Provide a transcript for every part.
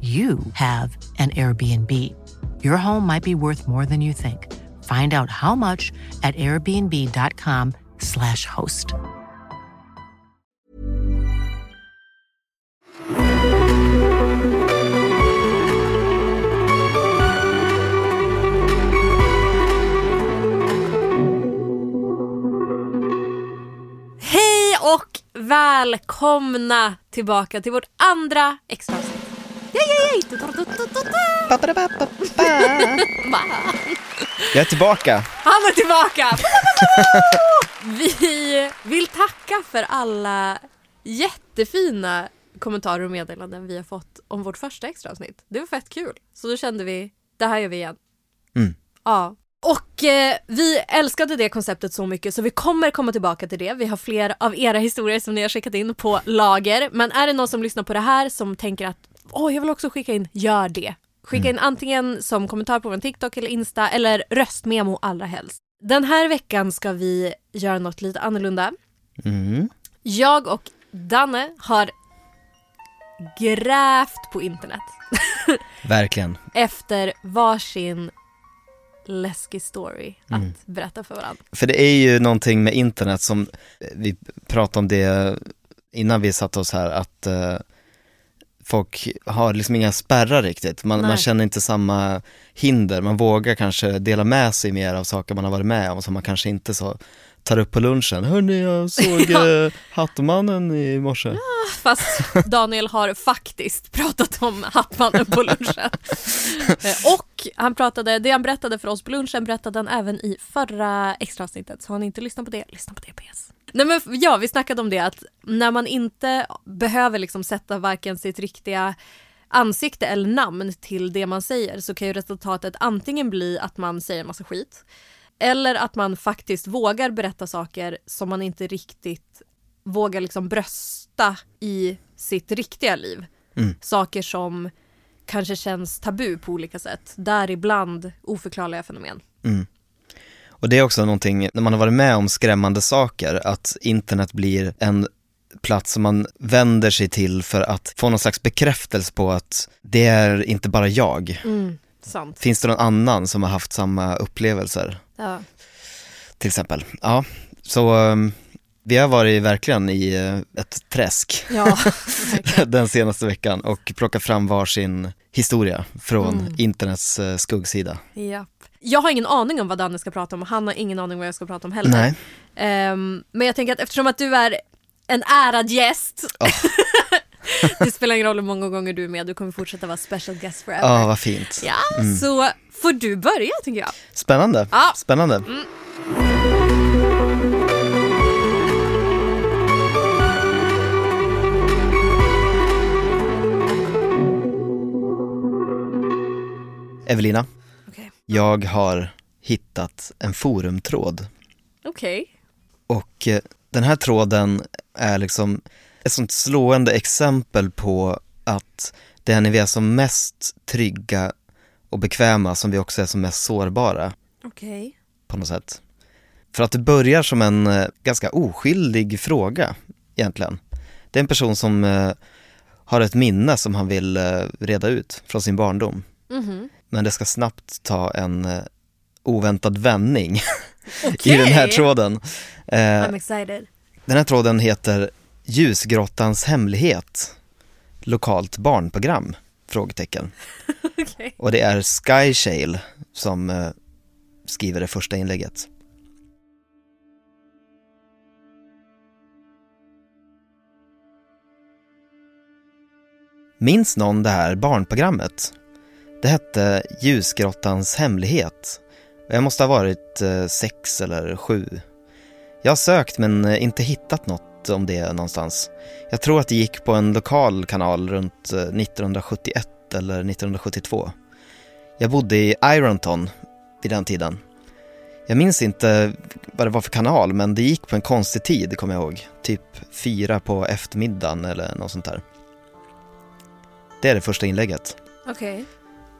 you have an Airbnb. Your home might be worth more than you think. Find out how much at airbnb.com/slash host. Hej och välkomna tillbaka till vårt andra extra. Yay? Jag är tillbaka. Han är tillbaka! Vi vill tacka för alla jättefina kommentarer och meddelanden vi har fått om vårt första extra avsnitt. Det var fett kul. Så då kände vi, det här gör vi igen. Mm. Ja. Och eh, vi älskade det konceptet så mycket så vi kommer komma tillbaka till det. Vi har fler av era historier som ni har skickat in på lager. Men är det någon som lyssnar på det här som tänker att åh, jag vill också skicka in, gör det. Skicka in antingen som kommentar på vår TikTok eller Insta eller röstmemo allra helst. Den här veckan ska vi göra något lite annorlunda. Mm. Jag och Danne har grävt på internet Verkligen. efter varsin läskig story att berätta för varandra. För det är ju någonting med internet som, vi pratade om det innan vi satte oss här, att eh, folk har liksom inga spärrar riktigt. Man, man känner inte samma hinder, man vågar kanske dela med sig mer av saker man har varit med om som man kanske inte så tar upp på lunchen. Hörni, jag såg eh, Hattmannen i morse. Fast Daniel har faktiskt pratat om Hattmannen på lunchen. Eh, och han pratade, det han berättade för oss på lunchen berättade han även i förra extra avsnittet. Så har ni inte lyssnat på det, lyssna på det PS. Nej men ja, vi snackade om det att när man inte behöver liksom sätta varken sitt riktiga ansikte eller namn till det man säger så kan ju resultatet antingen bli att man säger en massa skit eller att man faktiskt vågar berätta saker som man inte riktigt vågar liksom brösta i sitt riktiga liv. Mm. Saker som kanske känns tabu på olika sätt. Däribland oförklarliga fenomen. Mm. Och det är också någonting, när man har varit med om skrämmande saker, att internet blir en plats som man vänder sig till för att få någon slags bekräftelse på att det är inte bara jag. Sant. Finns det någon annan som har haft samma upplevelser? Ja. Till exempel. Ja, så um, vi har varit verkligen i eh, ett träsk Ja, den senaste veckan och plockat fram varsin historia från Mm. internets eh, skuggsida. Japp. Jag har ingen aning om vad Danne ska prata om och han har ingen aning om vad jag ska prata om heller. Nej. Ehm, men jag tänker att eftersom att du är en ärad gäst Ja. Det spelar ingen roll hur många gånger du är med, du kommer fortsätta vara special guest forever. Ja, vad fint. Ja, så får du börja tycker jag. Spännande. Ja. Spännande. Evelina, Okej. jag har hittat en forumtråd Okej. och eh, den här tråden är liksom ett sånt slående exempel på att det är när vi är som mest trygga och bekväma som vi också är som mest sårbara Okej. på något sätt. För att det börjar som en eh, ganska oskyldig fråga egentligen. Det är en person som eh, har ett minne som han vill reda ut från sin barndom. Mhm. Men det ska snabbt ta en eh, oväntad vändning i den här tråden. Eh, I'm excited. den här tråden heter Ljusgrottans hemlighet, lokalt barnprogram? Frågetecken. Okej. Och det är Sky Shale som eh, skriver det första inlägget. Minns någon det här barnprogrammet? Det hette Ljusgrottans hemlighet jag måste ha varit eh, sex eller sju. Jag har sökt men eh, inte hittat något om det någonstans. Jag tror att det gick på en lokal kanal runt eh, 1971 eller 1972. Jag bodde i Ironton vid den tiden. Jag minns inte vad det var för kanal men det gick på en konstig tid kommer jag ihåg. Typ fyra på eftermiddagen eller något sånt där. Det är det första inlägget. Okej.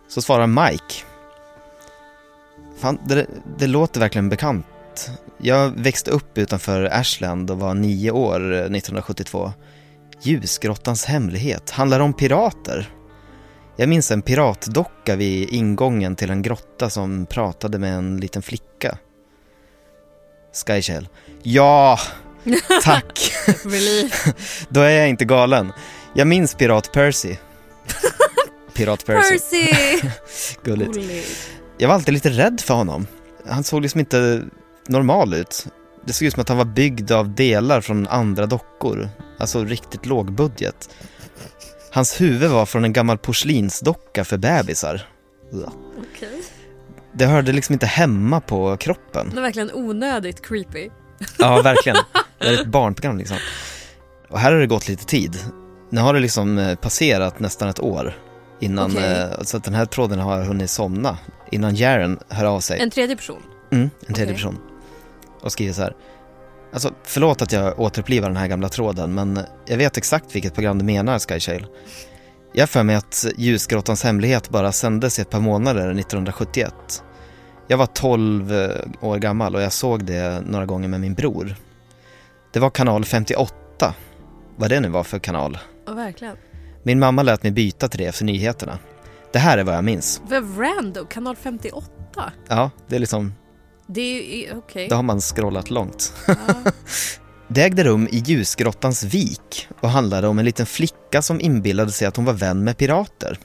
Så svarar Mike. Fan, det, det låter verkligen bekant. Jag växte upp utanför Ashland och var nio år eh, 1972. Ljusgrottans hemlighet handlar om pirater. Jag minns en piratdocka vid ingången till en grotta som pratade med en liten flicka. Skyshell. Ja, tack. Då är jag inte galen. Jag minns Pirat Percy. Pirat Percy. Percy! Gulligt. Gulligt. Jag var alltid lite rädd för honom. Han såg liksom inte normal ut. Det såg ut som att han var byggd av delar från andra dockor. Alltså riktigt låg budget. Hans huvud var från en gammal porslinsdocka för bebisar. Ugh. Okej. Det hörde liksom inte hemma på kroppen. Det är verkligen onödigt creepy. Ja, verkligen. Det är ett barnprogram liksom. Och här har det gått lite tid. Nu har det liksom eh, passerat nästan ett år innan, Okej. eh, så att den här tråden har hunnit somna innan Jaren hör av sig. En tredje person. Mm, en tredje Okej. person. Och skriver så här. Alltså, förlåt att jag återupplivar den här gamla tråden, men jag vet exakt vilket program du menar, Skyshale. Jag för mig att Ljusgrottans hemlighet bara sändes i ett par månader 1971. Jag var 12 år gammal och jag såg det några gånger med min bror. Det var kanal 58, vad det nu var för kanal. Ja, verkligen. Min mamma lät mig byta till det efter nyheterna. Det här är vad jag minns. Vad random, kanal 58. Ja, det är liksom Det är okej. Då har man scrollat långt. Ja. Det ägde rum i Ljusgrottans vik och handlade om en liten flicka som inbillade sig att hon var vän med pirater.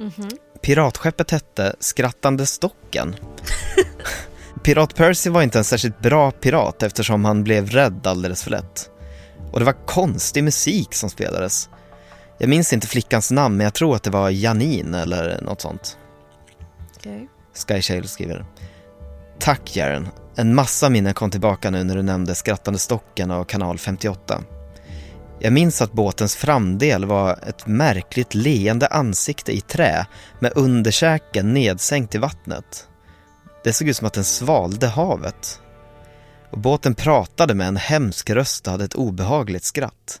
Mhm. Piratskeppet hette Skrattande Stocken. Pirat Percy var inte en särskilt bra pirat eftersom han blev rädd alldeles för lätt. Och det var konstig musik som spelades. Jag minns inte flickans namn men jag tror att det var Janine eller något sånt. Okej. Skyshale skriver. Tack Jaren. En massa minnen kom tillbaka nu när du nämnde Skrattande Stocken och kanal 58. Jag minns att båtens framdel var ett märkligt leende ansikte i trä med underkäken nedsänkt i vattnet. Det såg ut som att den svalde havet. Och båten pratade med en hemsk röst och hade ett obehagligt skratt.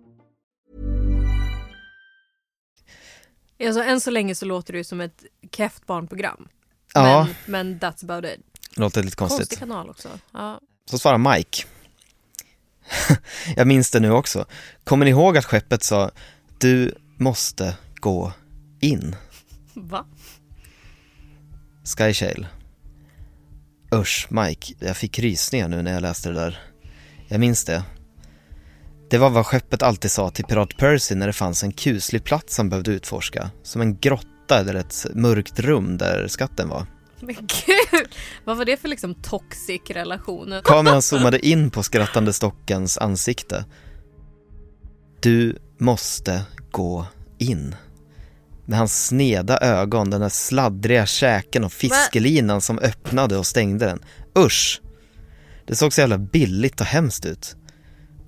Alltså, än så länge så låter det ju som ett keft barnprogram. Ja. Men, men that's about it. Låter lite konstigt. Konstig kanal också. Ja. Så svarar Mike. Jag minns det nu också. Kommer ni ihåg att skeppet sa du måste gå in? Va? Skyshale. Usch, Mike, jag fick rysningar nu när jag läste det där. Jag minns det. Det var vad skeppet alltid sa till Pirat Percy när det fanns en kuslig plats han behövde utforska. Som en grotta eller ett mörkt rum där skatten var. Men gud! Vad var det för liksom toxic relation? Kameran zoomade in på skrattande stockens ansikte. Du måste gå in. Med hans sneda ögon, den där sladdriga käken och fiskelinan som öppnade och stängde den. Usch! Det såg så jävla billigt och hemskt ut.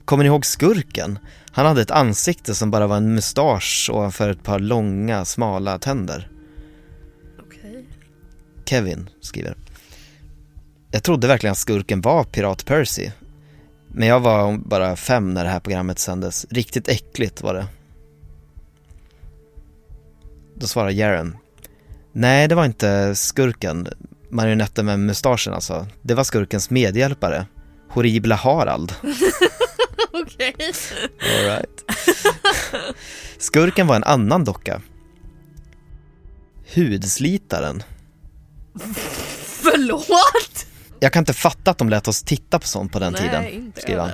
Kommer ni ihåg skurken? Han hade ett ansikte som bara var en mustasch ovanför ett par långa, smala tänder. Okej. Kevin skriver. Jag trodde verkligen att skurken var Pirat Percy. Men jag var bara fem när det här programmet sändes. Riktigt äckligt var det. Då svarar Jaren. Nej, det var inte skurken. Marionetten med mustaschen alltså. Det var skurkens medhjälpare. Horribla Harald. Okej. All right. Skurken var en annan docka. Hudslitaren. Förlåt! Jag kan inte fatta att de lät oss titta på sånt på den Nej, tiden, skriver han.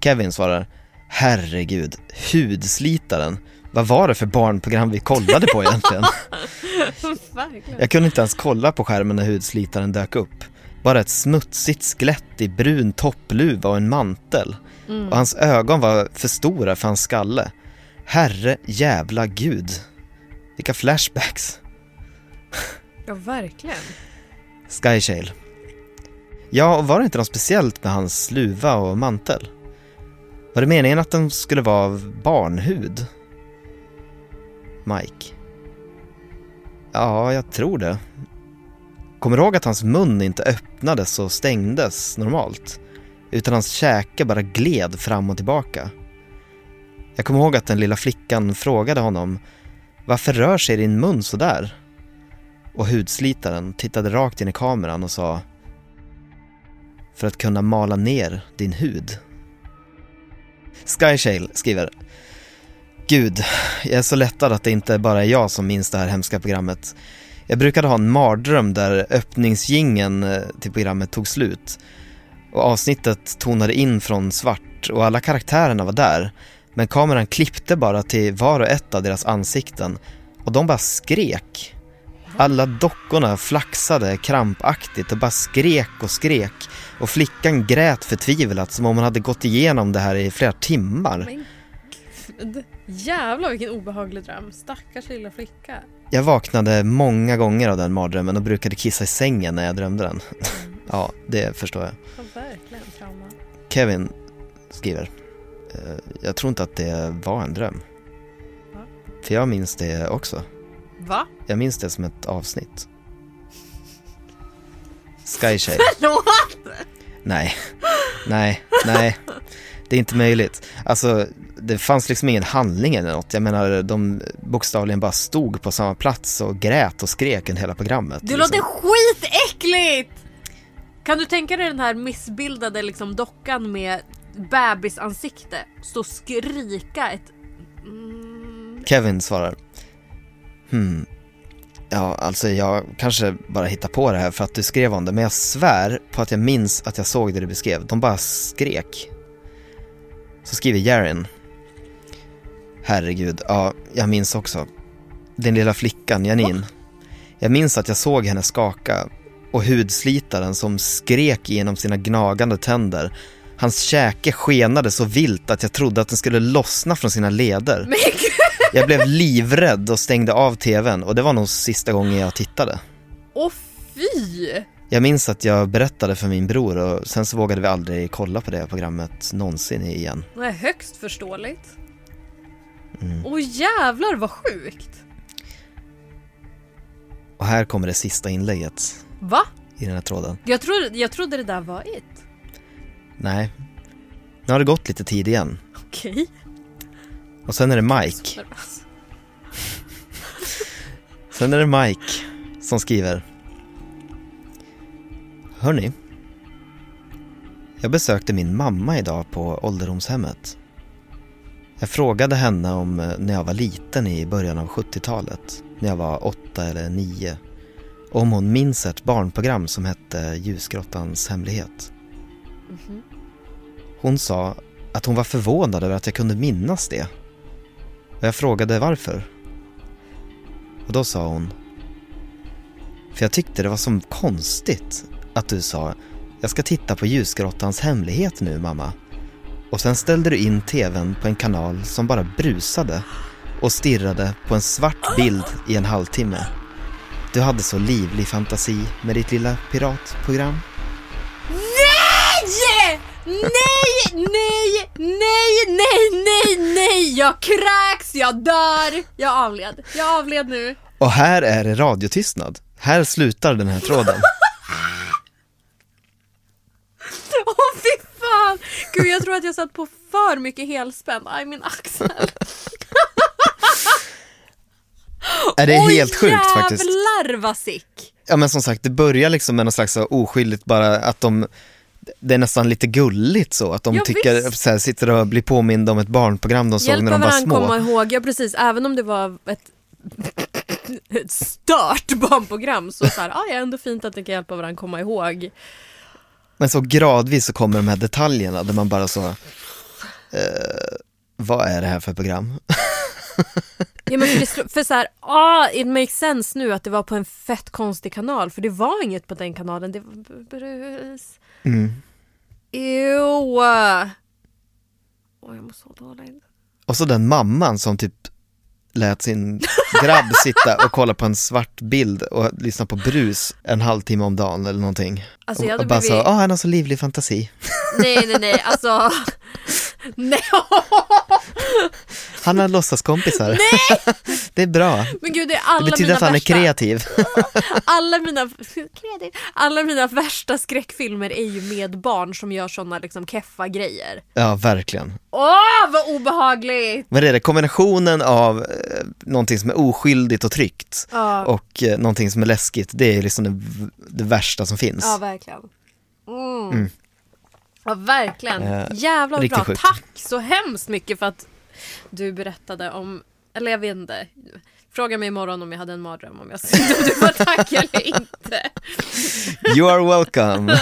Kevin svarar, herregud, hudslitaren. Vad var det för barnprogram vi kollade på egentligen? Jag kunde inte ens kolla på skärmen när hudslitaren dök upp. Bara ett smutsigt skelett i brun toppluva och en mantel. Mm. Och hans ögon var för stora för hans skalle. Herre jävla gud. Vilka flashbacks. Ja, verkligen. Skyshale. Ja, och var det inte något speciellt med hans luva och mantel? Var det meningen att den skulle vara av barnhud? Mike. Ja, jag tror det. Kommer du ihåg att hans mun inte öppnades och stängdes normalt? Utan hans käke bara gled fram och tillbaka. Jag kommer ihåg att den lilla flickan frågade honom Varför rör sig din mun så där? Och hudslitaren tittade rakt in i kameran och sa För att kunna mala ner din hud. Skyshale skriver Gud, jag är så lättad att det inte bara är jag som minns det här hemska programmet. Jag brukade ha en mardröm där öppningsgingen eh, till programmet tog slut. Och avsnittet tonade in från svart och alla karaktärerna var där. Men kameran klippte bara till var och ett av deras ansikten och de bara skrek. Alla dockorna flaxade krampaktigt och bara skrek och skrek och flickan grät förtvivlat som om hon hade gått igenom det här i flera timmar. Men gud. Jävlar vilken obehaglig dröm. Stackars lilla flicka. Jag vaknade många gånger av den mardrömmen och brukade kissa i sängen när jag drömde den. ja, det förstår jag. Ja, verkligen trauma. Kevin skriver, eh, jag tror inte att det var en dröm. Va? För jag minns det också. Va? Jag minns det som ett avsnitt. Skyshade. Förlåt! Nej, nej, nej. Det är inte möjligt. Alltså, det fanns liksom ingen handling eller något. Jag menar, de bokstavligen bara stod på samma plats och grät och skrek under hela programmet. Det liksom. låter skitäckligt! Kan du tänka dig den här missbildade liksom dockan med bebisansikte stå och skrika ett... Mm. Kevin svarar. Hmm. Ja, alltså jag kanske bara hittar på det här för att du skrev om det, men jag svär på att jag minns att jag såg det du beskrev. De bara skrek. Så skriver Jaren. Herregud, ja, jag minns också. Den lilla flickan, Janine. Jag minns att jag såg henne skaka och hudslitaren som skrek genom sina gnagande tänder. Hans käke skenade så vilt att jag trodde att den skulle lossna från sina leder. Jag blev livrädd och stängde av tvn och det var nog sista gången jag tittade. Åh fy! Jag minns att jag berättade för min bror och sen så vågade vi aldrig kolla på det programmet någonsin igen. Det är högst förståeligt. Mm. Åh jävlar vad sjukt! Och här kommer det sista inlägget Va? i den här tråden. Jag trodde, jag trodde det där var ett. Nej, nu har det gått lite tid igen. Okej. Och sen är det Mike. Sen är det Mike som skriver. Hörni. Jag besökte min mamma idag på ålderdomshemmet. Jag frågade henne om eh, när jag var liten i början av 70-talet, när jag var åtta eller nio, och om hon minns ett barnprogram som hette Ljusgrottans hemlighet. Hon sa att hon var förvånad över att jag kunde minnas det. Och jag frågade varför. Och då sa hon För jag tyckte det var så konstigt att du sa Jag ska titta på ljusgrottans hemlighet nu mamma. Och sen ställde du in tvn på en kanal som bara brusade och stirrade på en svart bild i en halvtimme. Du hade så livlig fantasi med ditt lilla piratprogram. Nej! Nej, nej, nej, nej, nej, nej! Jag kräks, jag dör! Jag avled. Jag avled nu. Och här är det radiotystnad. Här slutar den här tråden. Åh fy fan! Gud jag tror att jag satt på för mycket helspänn. Aj min axel. Är det är helt sjukt faktiskt. jävlar vad sick! Ja men som sagt, det börjar liksom med något slags oskyldigt bara att de det är nästan lite gulligt så, att de Ja, tycker, så här, sitter och blir påminda om ett barnprogram de såg Hjälpa när de var små. komma ihåg, ja precis, även om det var ett, ett stört barnprogram så, så här, ah, ja, ändå fint att ni kan hjälpa varandra komma ihåg. Men så gradvis så kommer de här detaljerna där man bara så, eh, vad är det här för program? Ja, men för, det, för så här, ah, it makes sense nu att det var på en fett konstig kanal för det var inget på den kanalen. Det var brus. Mm. Ew. Åh, jag mår så dåligt. Och så den mamman som typ lät sin grabb sitta och kolla på en svart bild och lyssna på brus en halvtimme om dagen eller någonting. Alltså, och, och bara blivit- så, ah han har så livlig fantasi. Nej, nej, nej, alltså. Nej. Han har låtsaskompisar. det är bra. Men gud, det är alla Det betyder mina att han är värsta, kreativ. alla mina, kreativ. alla mina värsta skräckfilmer är ju med barn som gör såna liksom keffa grejer. ja, verkligen. Åh, vad obehagligt! Vad är det? Kombinationen av eh, någonting som är oskyldigt och tryggt Ja. och eh, någonting som är läskigt, det är liksom det, det värsta som finns. Ja, verkligen. Mm. Mm. Ja, verkligen. Eh, riktigt bra. sjukt. Tack så hemskt mycket för att du berättade om, eller jag vet inte. Fråga mig imorgon om jag hade en mardröm om jag om du får tack eller inte. You are welcome.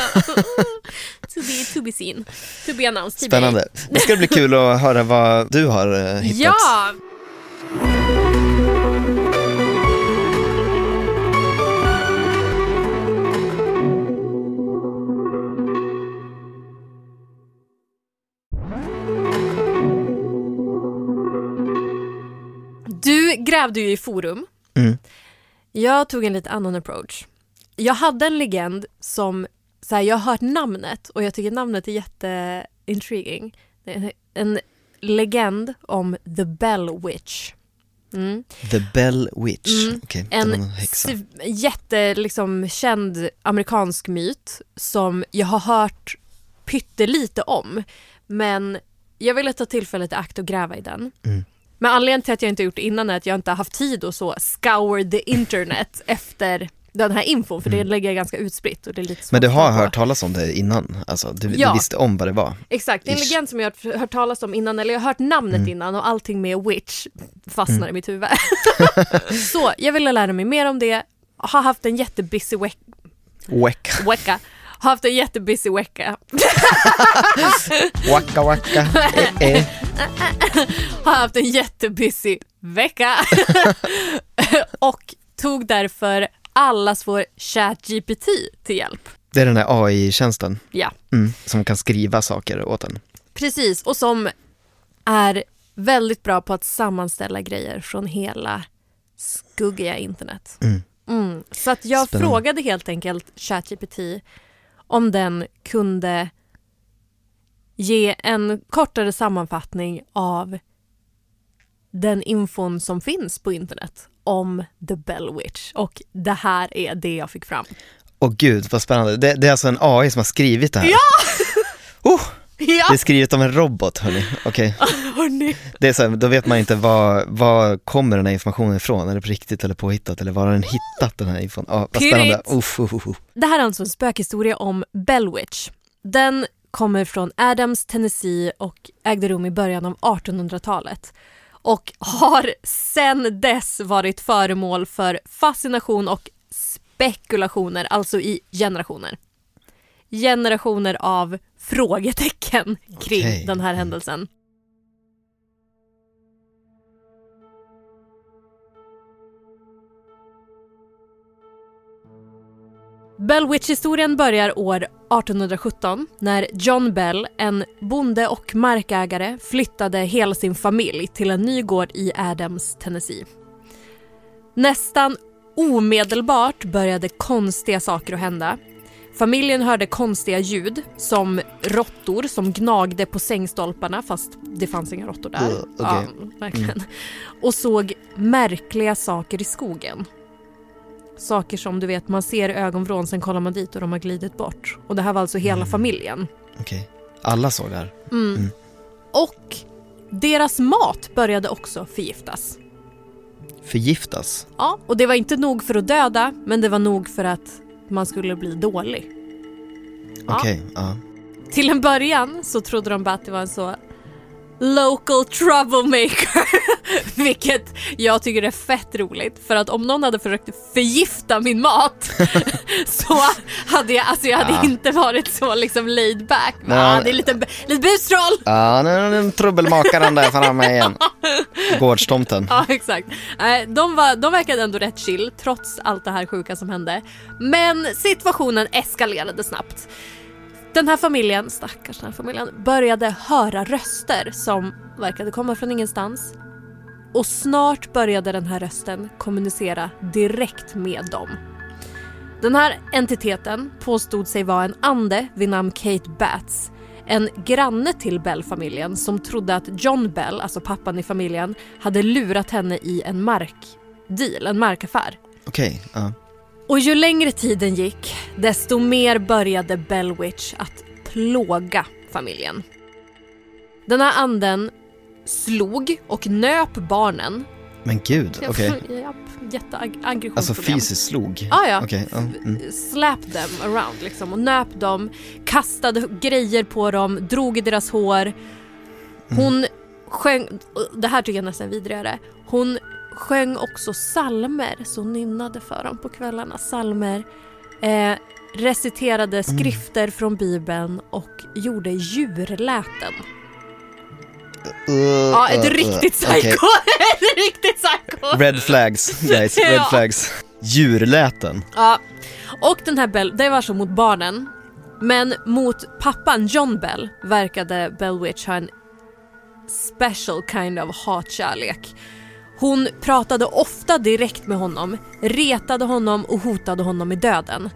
To be, to be seen. To be announced. Spännande. Det ska bli kul att höra vad du har eh, hittat. Ja! Grävde ju i forum. Mm. Jag tog en lite annan approach. Jag hade en legend som, så här, jag har hört namnet och jag tycker namnet är jätteintriguing. En legend om The Bell Witch. Mm. The Bell Witch. Mm. Okej, var En någon häxa. sv- jätte, liksom, känd amerikansk myt som jag har hört pyttelite om. Men jag ville ta tillfället i akt och gräva i den. Mm. Men anledningen till att jag inte gjort det innan är att jag inte har haft tid att så scour the internet efter den här infon för det ligger ganska utspritt och det är lite Mm. Men du har hört talas om det innan? Alltså, du, Ja. du visste om vad det var? Exakt, det är en legend som jag har hört talas om innan, eller jag har hört namnet Mm. innan och allting med witch fastnar Mm. i mitt huvud. så jag ville lära mig mer om det, har haft en jättebusy veck- Weka, vecka. Har haft en jättebusy vecka. waka waka, eh, eh. har haft en jättebusy vecka. och tog därför allas vår ChatGPT till hjälp. Det är den här AI-tjänsten Ja, mm, som kan skriva saker åt en. precis. Och som är väldigt bra på att sammanställa grejer från hela skuggiga internet. Mm. Mm. Så att jag Spännande. frågade helt enkelt ChatGPT om den kunde ge en kortare sammanfattning av den infon som finns på internet om The Bell Witch. Och det här är det jag fick fram. Åh gud vad spännande, det, det är alltså en AI som har skrivit det här? Ja! Oh, Ja! det är skrivet av en robot hörni, okej. Hörni. Det är så här, då vet man inte vad, vad kommer den här informationen ifrån, är det på riktigt eller påhittat eller var har den hittat den här infon? Ja, vad spännande. Uff, uff, uff. Det här är alltså en spökhistoria om Bell Witch. Den kommer från Adams, Tennessee och ägde rum i början av 1800-talet. Och har sedan dess varit föremål för fascination och spekulationer, alltså i generationer. Generationer av frågetecken kring Okej. den här händelsen. Bell Witch-historien börjar år 1817 när John Bell, en bonde och markägare, flyttade hela sin familj till en ny gård i Adams, Tennessee. Nästan omedelbart började konstiga saker att hända. Familjen hörde konstiga ljud som råttor som gnagde på sängstolparna fast det fanns inga råttor där. Uh, okej. ja, verkligen. Och såg märkliga saker i skogen. Saker som du vet, man ser i ögonvrån, sen kollar man dit och de har glidit bort. Och det här var alltså hela familjen. Okej, alla såg det här. Mm. Mm. Och deras mat började också förgiftas. Förgiftas? Ja, och det var inte nog för att döda, men det var nog för att man skulle bli dålig. Ja. Okej, ja. Till en början så trodde de bara att det var en så local troublemaker. Vilket jag tycker är fett roligt. För att om någon hade försökt förgifta min mat så hade jag, alltså jag hade Ja. inte varit så liksom laid back. Ah, det är lite, lite bustroll! Ja, nu är den trubbelmakaren där framme igen. Gårdstomten. Ja, exakt. De, var, de verkade ändå rätt chill trots allt det här sjuka som hände. Men situationen eskalerade snabbt. Den här familjen, stackars den här familjen, började höra röster som verkade komma från ingenstans. Och snart började den här rösten kommunicera direkt med dem. Den här entiteten påstod sig vara en ande vid namn Kate Batts. En granne till Bell-familjen som trodde att John Bell, alltså pappan i familjen, hade lurat henne i en markdeal, en markaffär. Okej, ja. Och ju längre tiden gick, desto mer började Bellwitch att plåga familjen. Den här anden slog och nöp barnen. Men gud, okej. Japp, Jätteaggressionsproblem. Alltså fysiskt slog? Ah, ja, ja, mm. Slap them around liksom och nöp dem, kastade grejer på dem, drog i deras hår. Hon sjöng, det här tycker jag nästan är vidrigare, hon sjöng också salmer så nynnade för dem på kvällarna. Salmer, eh, reciterade skrifter från bibeln och gjorde djurläten. Uh, Ja, ett uh, uh, riktigt psycho! okej. ett riktigt psycho! Red flags, guys. Red Ja. flags. Djurläten. Ja, och den här Bell, det var så mot barnen. Men mot pappan John Bell verkade Bellwitch ha en special kind of hatkärlek. Hon pratade ofta direkt med honom, retade honom och hotade honom med döden.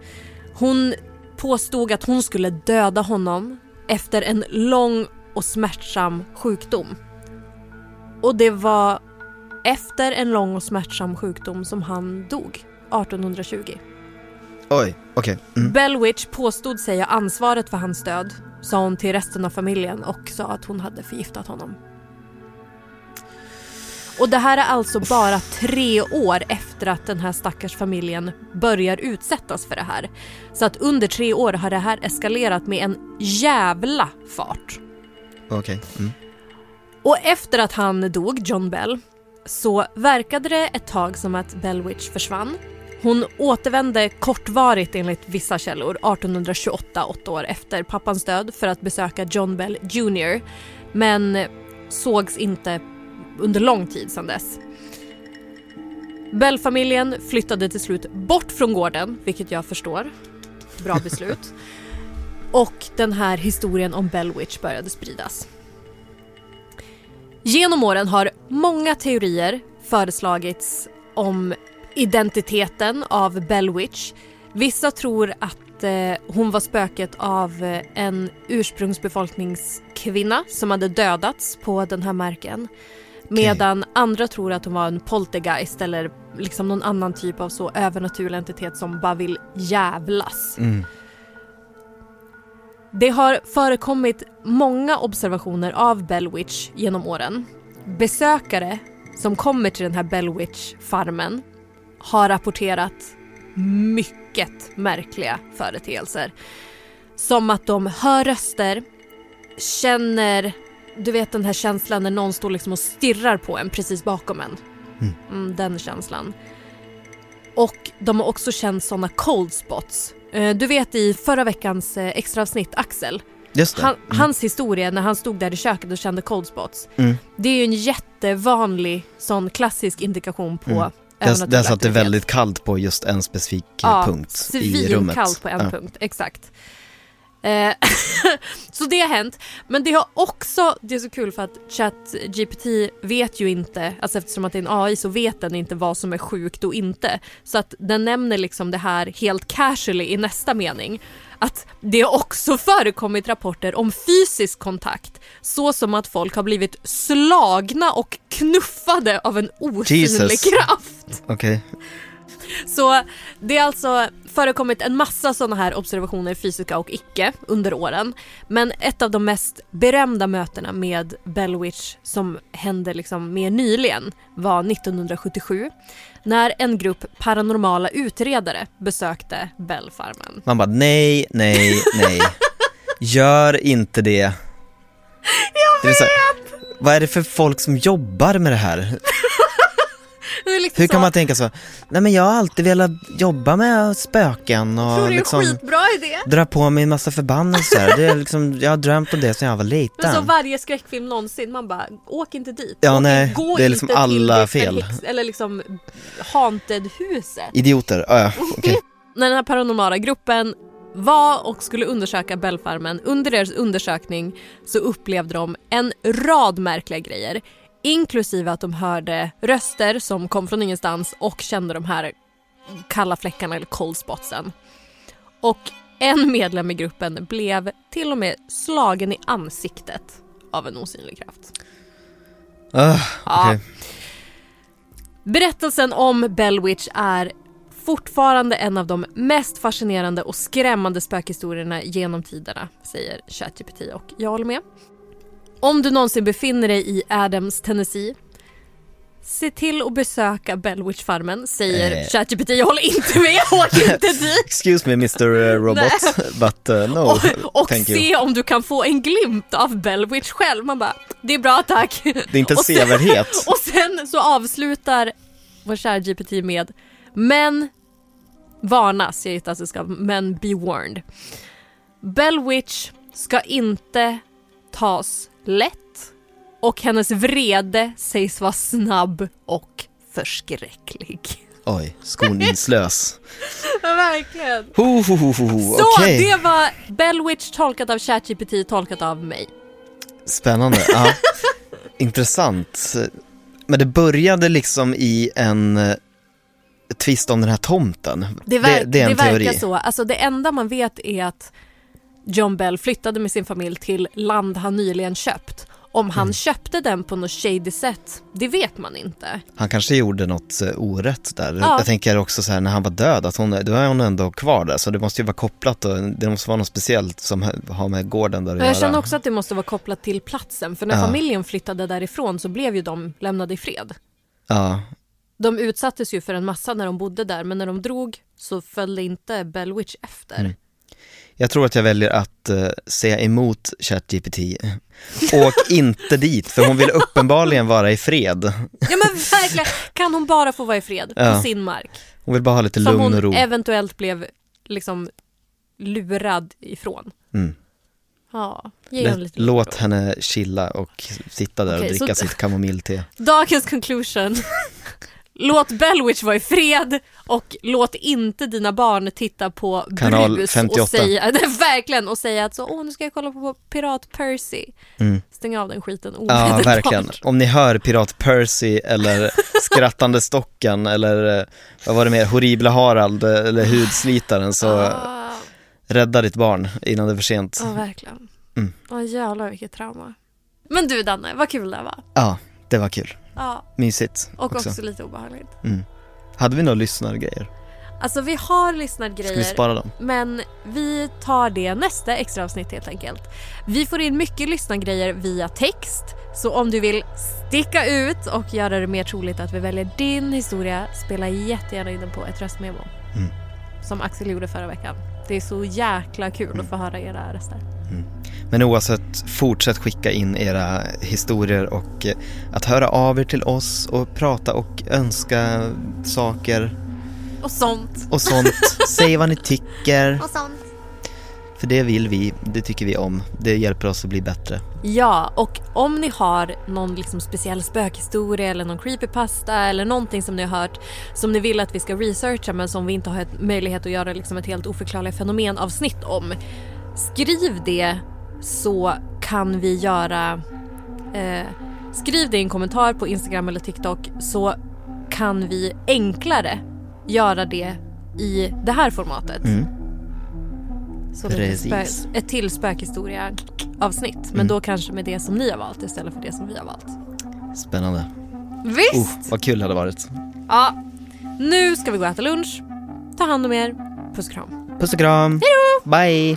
Hon påstod att hon skulle döda honom efter en lång och smärtsam sjukdom. Och det var efter en lång och smärtsam sjukdom som han dog 1820. Oj, okej. Mm. Bellwitch påstod sig ha ansvaret för hans död, sa hon till resten av familjen och sa att hon hade förgiftat honom. Och det här är alltså bara tre år efter att den här stackars familjen börjar utsättas för det här. Så att under tre år har det här eskalerat med en jävla fart. Okej. Mm. Och efter att han dog, John Bell, så verkade det ett tag som att Bellwitch försvann. Hon återvände kortvarigt enligt vissa källor 1828, åtta år efter pappans död för att besöka John Bell Jr. Men sågs inte under lång tid sedan dess. Bell-familjen flyttade till slut bort från gården, vilket jag förstår. Bra beslut. Och den här historien om Bellwitch började spridas. Genom åren har många teorier föreslagits om identiteten av Bellwitch. Vissa tror att eh, hon var spöket av eh, en ursprungsbefolkningskvinna som hade dödats på den här marken. Medan andra tror att hon var en poltergeist eller liksom någon annan typ av så övernaturlig entitet som bara vill jävlas. Mm. Det har förekommit många observationer av Bellwitch genom åren. Besökare som kommer till den här Bellwitch-farmen har rapporterat mycket märkliga företeelser. Som att de hör röster, känner, du vet den här känslan när någon står liksom och stirrar på en precis bakom en. Mm, den känslan. Och de har också känt såna cold spots. Eh, Du vet i förra veckans eh, extraavsnitt, Axel, Just han, Mm. hans historia när han stod där i köket och kände cold spots. Mm. Det är ju en jättevanlig sån klassisk indikation på Mm. Där, där satt det väldigt kallt på just en specifik eh, punkt i rummet. svinkallt på en Ja. punkt, exakt. Eh, så det har hänt. Men det har också, det är så kul för att ChatGPT vet ju inte, alltså eftersom att det är en AI så vet den inte vad som är sjukt och inte. Så att den nämner liksom det här helt casually i nästa mening. Att det har också förekommit rapporter om fysisk kontakt. Så som att folk har blivit slagna och knuffade av en osynlig Jesus. kraft. Okej. Så det har alltså förekommit en massa sådana här observationer, fysiska och icke, under åren. Men ett av de mest berömda mötena med Bellwitch som hände liksom mer nyligen var 1977 när en grupp paranormala utredare besökte Bellfarmen. Man bara nej, nej, nej. Gör inte det. Jag vet! vad är det för folk som jobbar med det här? Liksom Hur kan så, man tänka så? Nej men jag har alltid velat jobba med spöken tror och är en liksom skitbra idé. dra på mig en massa förbannelser. Det är liksom, jag har drömt om det sedan jag var Men så liten. varje skräckfilm någonsin, man bara åk inte dit. Ja, åk, nej, gå det är liksom alla fel. Häx, eller liksom Haunted-huset. Idioter, ja, ja okej. när den här paranormala gruppen var och skulle undersöka Bellfarmen, under deras undersökning så upplevde de en rad märkliga grejer. Inklusive att de hörde röster som kom från ingenstans och kände de här kalla fläckarna eller cold spotsen. Och en medlem i gruppen blev till och med slagen i ansiktet av en osynlig kraft. Ah, okej. Berättelsen om Bellwitch är fortfarande en av de mest fascinerande och skrämmande spökhistorierna genom tiderna, säger ChatGPT och jag håller med. Om du någonsin befinner dig i Adams, Tennessee Se till att besöka Bellwitch-farmen, säger Eh. ChatGPT. Jag håller inte med, åk inte dit! Excuse me Mr Robot, but uh, no, Och, och thank you. se om du kan få en glimt av Bellwitch själv. Man bara, det är bra tack. Det är inte sevärdhet. Och sen så avslutar vår kära GPT med Men varnas, jag gissar att det ska men be warned. Bellwitch ska inte tas lätt och hennes vrede sägs vara snabb och förskräcklig. Oj, skoningslös. Verkligen. Ho, ho, ho, ho. Så okej. det var Bellwitch tolkat av ChatGPT tolkat av mig. Spännande, ja. Intressant. Men det började liksom i en eh, twist om den här tomten. Det, ver- det, det teori. verkar så. Alltså det enda man vet är att John Bell flyttade med sin familj till land han nyligen köpt. Om han Mm. köpte den på något shady sätt, det vet man inte. Han kanske gjorde något eh, orätt där. Ja. Jag tänker också så här när han var död, att hon, då är hon ändå kvar där. Så det måste ju vara kopplat och det måste vara något speciellt som har med gården där att Jag göra. känner också att det måste vara kopplat till platsen, för när Ja. familjen flyttade därifrån så blev ju de lämnade i fred. Ja, De utsattes ju för en massa när de bodde där, men när de drog så följde inte Bellwitch efter. Mm. Jag tror att jag väljer att uh, säga emot ChatGPT. Åk inte dit, för hon vill uppenbarligen vara i fred. Ja men verkligen, kan hon bara få vara i fred på Ja. sin mark? Hon vill bara ha lite Som lugn hon och ro. eventuellt blev liksom lurad ifrån. Mm. Ja, ge Lät- lite Låt lugn. henne chilla och sitta där Okej, och så dricka sitt kamomillte. Dagens conclusion. låt Bellwitch vara i fred och låt inte dina barn titta på Kanal Brus 58. och säga, verkligen, och säga att så, åh nu ska jag kolla på Pirat Percy. Mm. Stäng av den skiten Ja, omedelbart. verkligen. Om ni hör Pirat Percy eller Skrattande Stockan eller eh, vad var det mer, Horribla Harald eh, eller Hudslitaren så Ah, rädda ditt barn innan det är för sent. Ja, verkligen. Mm. Åh jävlar vilket trauma. Men du Danne, vad kul det var. Ja, det var kul. Ja, Mysigt och också, också. lite obehagligt. Mm. Hade vi några lyssnargrejer? Alltså vi har Ska lyssnargrejer. vi spara dem? Men vi tar det nästa extra avsnitt helt enkelt. Vi får in mycket lyssnargrejer via text. Så om du vill sticka ut och göra det mer troligt att vi väljer din historia, spela jättegärna in den på ett röstmemo. Mm. Som Axel gjorde förra veckan. Det är så jäkla kul Mm. att få höra era röster. Men oavsett, fortsätt skicka in era historier och eh, att höra av er till oss och prata och önska saker Och sånt. och sånt. Säg vad ni tycker, Och sånt. för det vill vi, det tycker vi om. Det hjälper oss att bli bättre. Ja, och om ni har någon liksom speciell spökhistoria eller någon creepypasta eller någonting som ni har hört som ni vill att vi ska researcha men som vi inte har möjlighet att göra liksom ett helt oförklarliga fenomenavsnitt om. Skriv det så kan vi göra... Eh, skriv det i en kommentar på Instagram eller TikTok så kan vi enklare göra det i det här formatet. Mm. Så Precis. ett till spökhistoria avsnitt. Men Mm. då kanske med det som ni har valt istället för det som vi har valt. Spännande. Visst! Oh, vad kul det hade varit. Ja. Nu ska vi gå och äta lunch. Ta hand om er. Puss och kram. Puss och kram. Hejdå! Bye!